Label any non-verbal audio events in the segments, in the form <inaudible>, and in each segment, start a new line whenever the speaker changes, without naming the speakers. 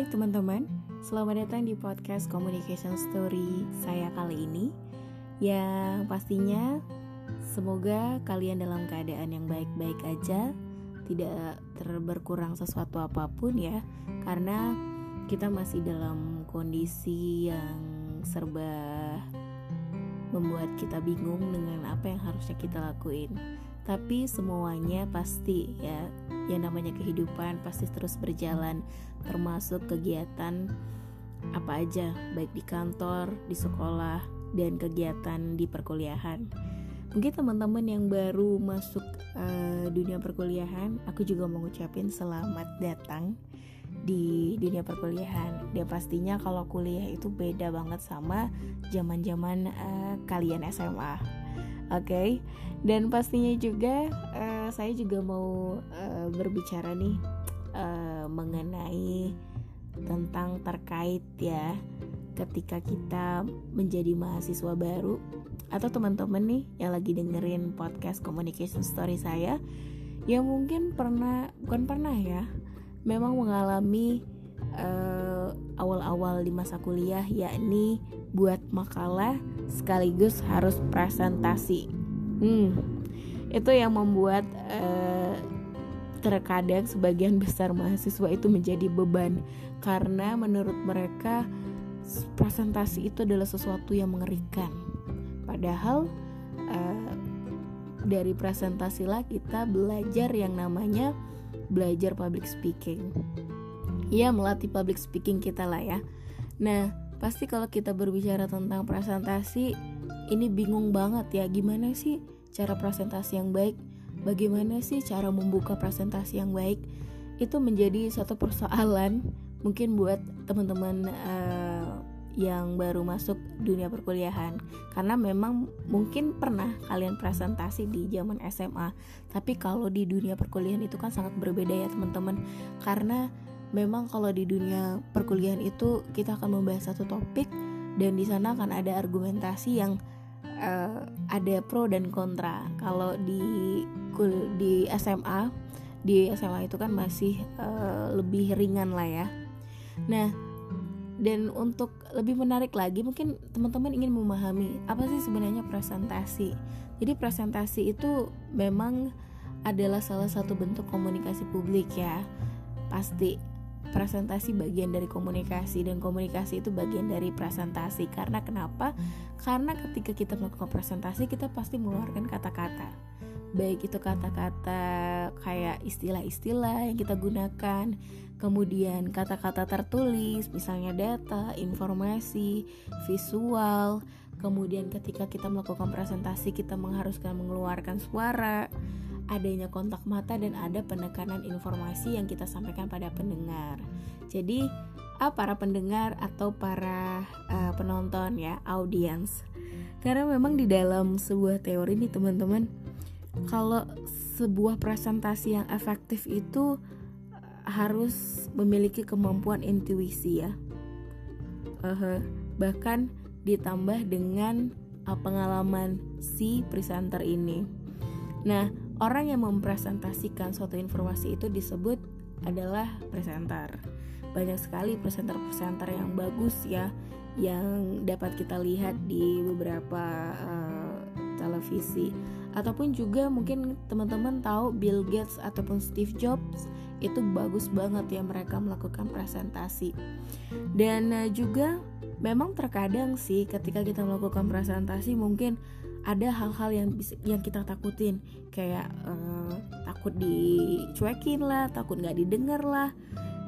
Hai teman-teman, selamat datang di podcast Communication Story saya kali ini. Yang pastinya semoga kalian dalam keadaan yang baik-baik aja Tidak terberkurang sesuatu apa pun ya Karena kita masih dalam kondisi yang serba membuat kita bingung dengan apa yang harusnya kita lakuin tapi semuanya pasti ya yang namanya kehidupan pasti terus berjalan termasuk kegiatan apa aja baik di kantor, di sekolah dan kegiatan di perkuliahan. Mungkin teman-teman yang baru masuk uh, dunia perkuliahan, aku juga mau ngucapin selamat datang di dunia perkuliahan. Dan pastinya kalau kuliah itu beda banget sama zaman-zaman uh, kalian SMA. Oke, okay? dan pastinya juga uh, saya juga mau uh, berbicara nih uh, mengenai tentang terkait ya ketika kita menjadi mahasiswa baru atau teman-teman nih yang lagi dengerin podcast communication story saya yang mungkin pernah bukan pernah ya memang mengalami awal awal-awal di masa kuliah yakni buat makalah sekaligus harus presentasi. Hmm, itu yang membuat uh, terkadang sebagian besar mahasiswa itu menjadi beban karena menurut mereka presentasi itu adalah sesuatu yang mengerikan. Padahal uh, dari presentasi lah kita belajar yang namanya belajar public speaking. Ya melatih public speaking kita lah ya. Nah pasti kalau kita berbicara tentang presentasi ini bingung banget ya gimana sih cara presentasi yang baik? Bagaimana sih cara membuka presentasi yang baik? Itu menjadi satu persoalan mungkin buat teman-teman uh, yang baru masuk dunia perkuliahan. Karena memang mungkin pernah kalian presentasi di zaman SMA tapi kalau di dunia perkuliahan itu kan sangat berbeda ya teman-teman. Karena memang kalau di dunia perkuliahan itu kita akan membahas satu topik dan di sana akan ada argumentasi yang uh, ada pro dan kontra. Kalau di di SMA di SMA itu kan masih uh, lebih ringan lah ya. Nah, dan untuk lebih menarik lagi mungkin teman-teman ingin memahami apa sih sebenarnya presentasi. Jadi presentasi itu memang adalah salah satu bentuk komunikasi publik ya. Pasti presentasi bagian dari komunikasi dan komunikasi itu bagian dari presentasi. Karena kenapa? Karena ketika kita melakukan presentasi kita pasti mengeluarkan kata-kata. Baik itu kata-kata kayak istilah-istilah yang kita gunakan kemudian kata-kata tertulis misalnya data informasi visual. Kemudian ketika kita melakukan presentasi kita mengharuskan mengeluarkan suara adanya kontak mata dan ada penekanan informasi yang kita sampaikan pada pendengar. Jadi, ah, para pendengar atau para uh, penonton ya, audiens. Karena memang di dalam sebuah teori nih teman-teman, kalau sebuah presentasi yang efektif itu harus memiliki kemampuan intuisi ya. Uh, bahkan ditambah dengan uh, pengalaman si presenter ini. Nah, Orang yang mempresentasikan suatu informasi itu disebut adalah presenter. Banyak sekali presenter-presenter yang bagus ya yang dapat kita lihat di beberapa uh, televisi ataupun juga mungkin teman-teman tahu Bill Gates ataupun Steve Jobs itu bagus banget ya mereka melakukan presentasi dan uh, juga memang terkadang sih ketika kita melakukan presentasi mungkin ada hal-hal yang bisa, yang kita takutin. Kayak uh, takut dicuekin lah takut nggak didengar lah.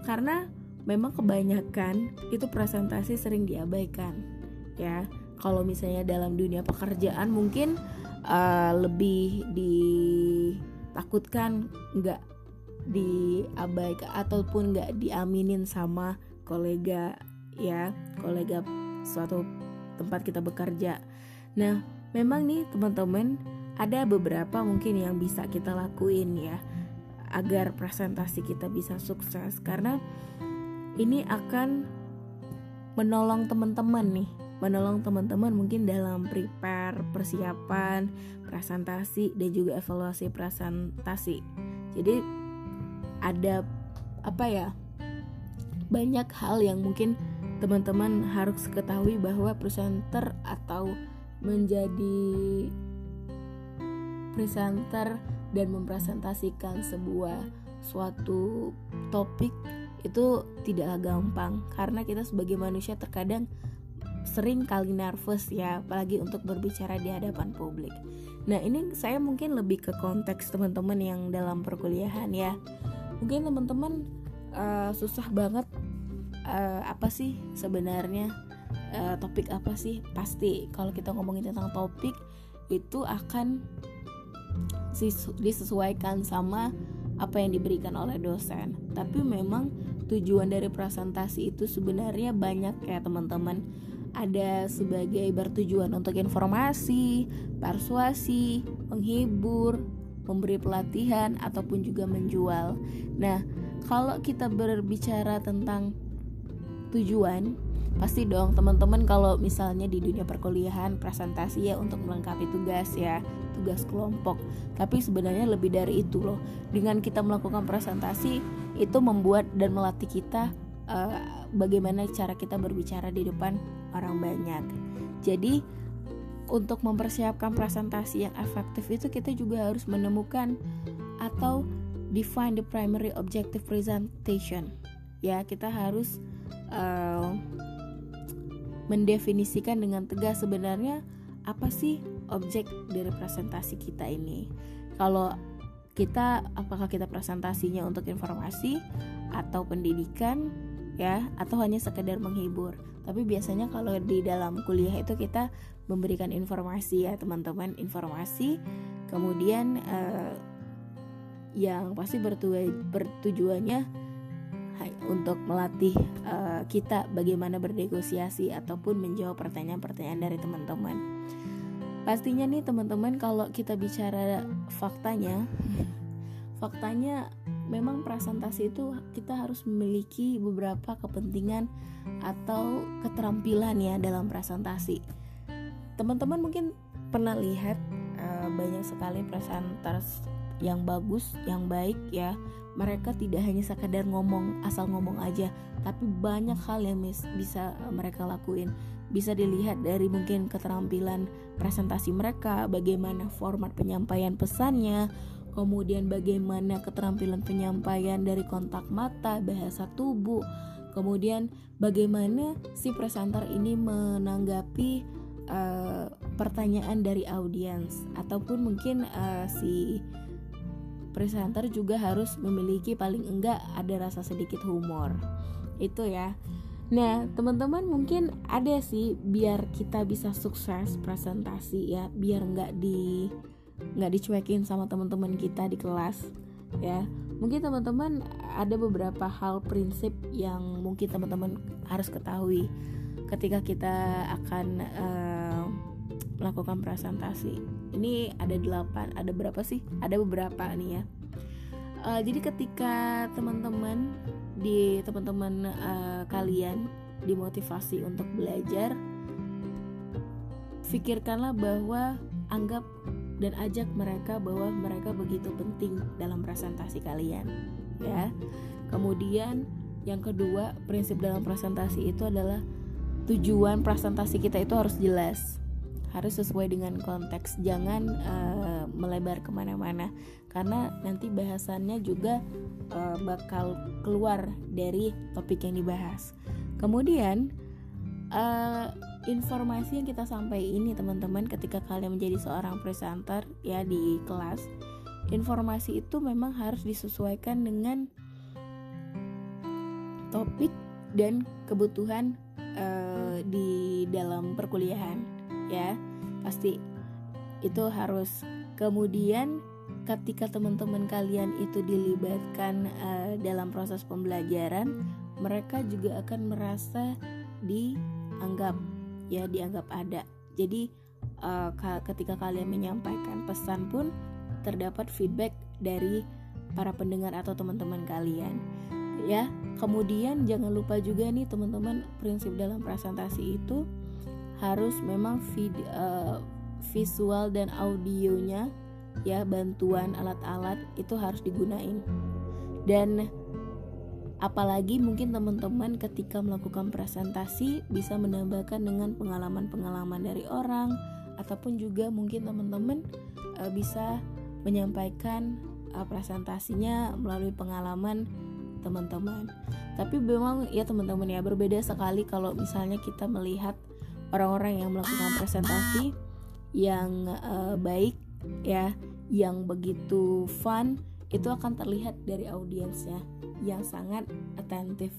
Karena memang kebanyakan itu presentasi sering diabaikan ya. Kalau misalnya dalam dunia pekerjaan mungkin uh, lebih ditakutkan nggak diabaikan ataupun nggak diaminin sama kolega ya. Kolega suatu tempat kita bekerja. Nah Memang nih teman-teman ada beberapa mungkin yang bisa kita lakuin ya agar presentasi kita bisa sukses. Karena ini akan menolong teman-teman nih menolong teman-teman mungkin dalam prepare persiapan presentasi dan juga evaluasi presentasi. Jadi ada apa ya banyak hal yang mungkin teman-teman harus ketahui bahwa presenter atau menjadi presenter dan mempresentasikan sebuah suatu topik itu tidaklah gampang karena kita sebagai manusia terkadang sering kali nervous ya apalagi untuk berbicara di hadapan publik. Nah ini saya mungkin lebih ke konteks teman-teman yang dalam perkuliahan ya. Mungkin teman-teman uh, susah banget uh, apa sih sebenarnya uh, topik apa sih? Pasti kalau kita ngomongin tentang topik itu akan disesuaikan sama apa yang diberikan oleh dosen. Tapi memang tujuan dari presentasi itu sebenarnya banyak ya teman-teman. Ada sebagai bertujuan untuk informasi, persuasi, menghibur, memberi pelatihan ataupun juga menjual. Nah, kalau kita berbicara tentang tujuan, pasti dong teman-teman kalau misalnya di dunia perkuliahan presentasi ya untuk melengkapi tugas ya tugas kelompok. Tapi sebenarnya lebih dari itu loh. Dengan kita melakukan presentasi itu membuat dan melatih kita uh, bagaimana cara kita berbicara di depan orang banyak. Jadi untuk mempersiapkan presentasi yang efektif itu kita juga harus menemukan atau define the primary objective presentation. Ya kita harus uh, mendefinisikan dengan tegas sebenarnya apa sih objek dari presentasi kita ini. Kalau kita apakah kita presentasinya untuk informasi atau pendidikan ya atau hanya sekedar menghibur. Tapi biasanya kalau di dalam kuliah itu kita memberikan informasi ya teman-teman, informasi kemudian eh, yang pasti bertujuannya untuk melatih uh, kita bagaimana bernegosiasi ataupun menjawab pertanyaan-pertanyaan dari teman-teman. Pastinya nih teman-teman kalau kita bicara faktanya, <laughs> faktanya memang presentasi itu kita harus memiliki beberapa kepentingan atau keterampilan ya dalam presentasi. Teman-teman mungkin pernah lihat uh, banyak sekali presenter yang bagus, yang baik ya. Mereka tidak hanya sekadar ngomong asal ngomong aja, tapi banyak hal yang bisa mereka lakuin. Bisa dilihat dari mungkin keterampilan presentasi mereka, bagaimana format penyampaian pesannya, kemudian bagaimana keterampilan penyampaian dari kontak mata, bahasa tubuh, kemudian bagaimana si presenter ini menanggapi uh, pertanyaan dari audiens ataupun mungkin uh, si presenter juga harus memiliki paling enggak ada rasa sedikit humor. Itu ya. Nah teman-teman mungkin ada sih biar kita bisa sukses presentasi ya biar enggak di nggak dicuekin sama teman-teman kita di kelas ya. Mungkin teman-teman ada beberapa hal prinsip yang mungkin teman-teman harus ketahui ketika kita akan uh, melakukan presentasi. Ini ada delapan ada berapa sih? Ada beberapa nih ya. Uh, jadi ketika teman-teman di teman-teman uh, kalian dimotivasi untuk belajar pikirkanlah bahwa anggap dan ajak mereka bahwa mereka begitu penting dalam presentasi kalian ya. Kemudian yang kedua prinsip dalam presentasi itu adalah tujuan presentasi kita itu harus jelas harus sesuai dengan konteks. Jangan uh, melebar ke mana-mana. Karena nanti bahasannya juga uh, bakal keluar dari topik yang dibahas. Kemudian uh, informasi yang kita sampaikan ini teman-teman ketika kalian menjadi seorang presenter ya di kelas informasi itu memang harus disesuaikan dengan topik dan kebutuhan uh, di dalam perkuliahan ya pasti itu harus. Kemudian ketika teman-teman kalian itu dilibatkan uh, dalam proses pembelajaran mereka juga akan merasa dianggap ya dianggap ada. Jadi uh, ketika kalian menyampaikan pesan pun terdapat feedback dari para pendengar atau teman-teman kalian ya. Kemudian jangan lupa juga nih teman-teman prinsip dalam presentasi itu harus memang vid, uh, visual dan audionya ya bantuan alat-alat itu harus digunain dan apalagi mungkin teman-teman ketika melakukan presentasi bisa menambahkan dengan pengalaman-pengalaman dari orang ataupun juga mungkin teman-teman uh, bisa menyampaikan uh, presentasinya melalui pengalaman teman-teman. Tapi memang ya teman-teman ya berbeda sekali kalau misalnya kita melihat orang-orang yang melakukan presentasi yang uh, baik ya, yang begitu fun itu akan terlihat dari audiensnya yang sangat atentif,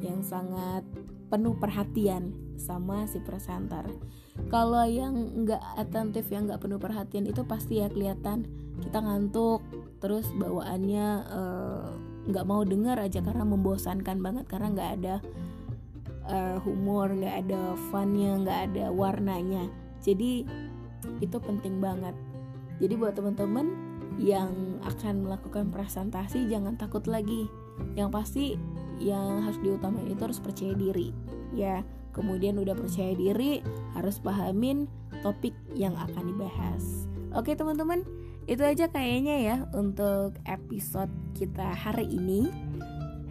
yang sangat penuh perhatian sama si presenter. Kalau yang nggak atentif, yang nggak penuh perhatian itu pasti ya kelihatan kita ngantuk, terus bawaannya eh, nggak mau dengar aja karena membosankan banget karena nggak ada uh, humor, nggak ada funnya, nggak ada warnanya. Jadi itu penting banget. Jadi buat teman-teman yang akan melakukan presentasi jangan takut lagi yang pasti yang harus diutamain itu harus percaya diri ya kemudian udah percaya diri harus pahamin topik yang akan dibahas oke teman-teman itu aja kayaknya ya untuk episode kita hari ini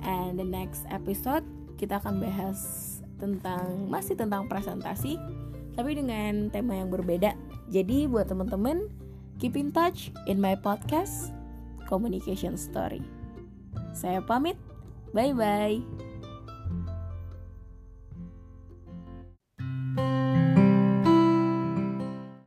and the next episode kita akan bahas tentang masih tentang presentasi tapi dengan tema yang berbeda jadi buat teman-teman Keep in touch in my podcast Communication Story. Saya pamit. Bye bye.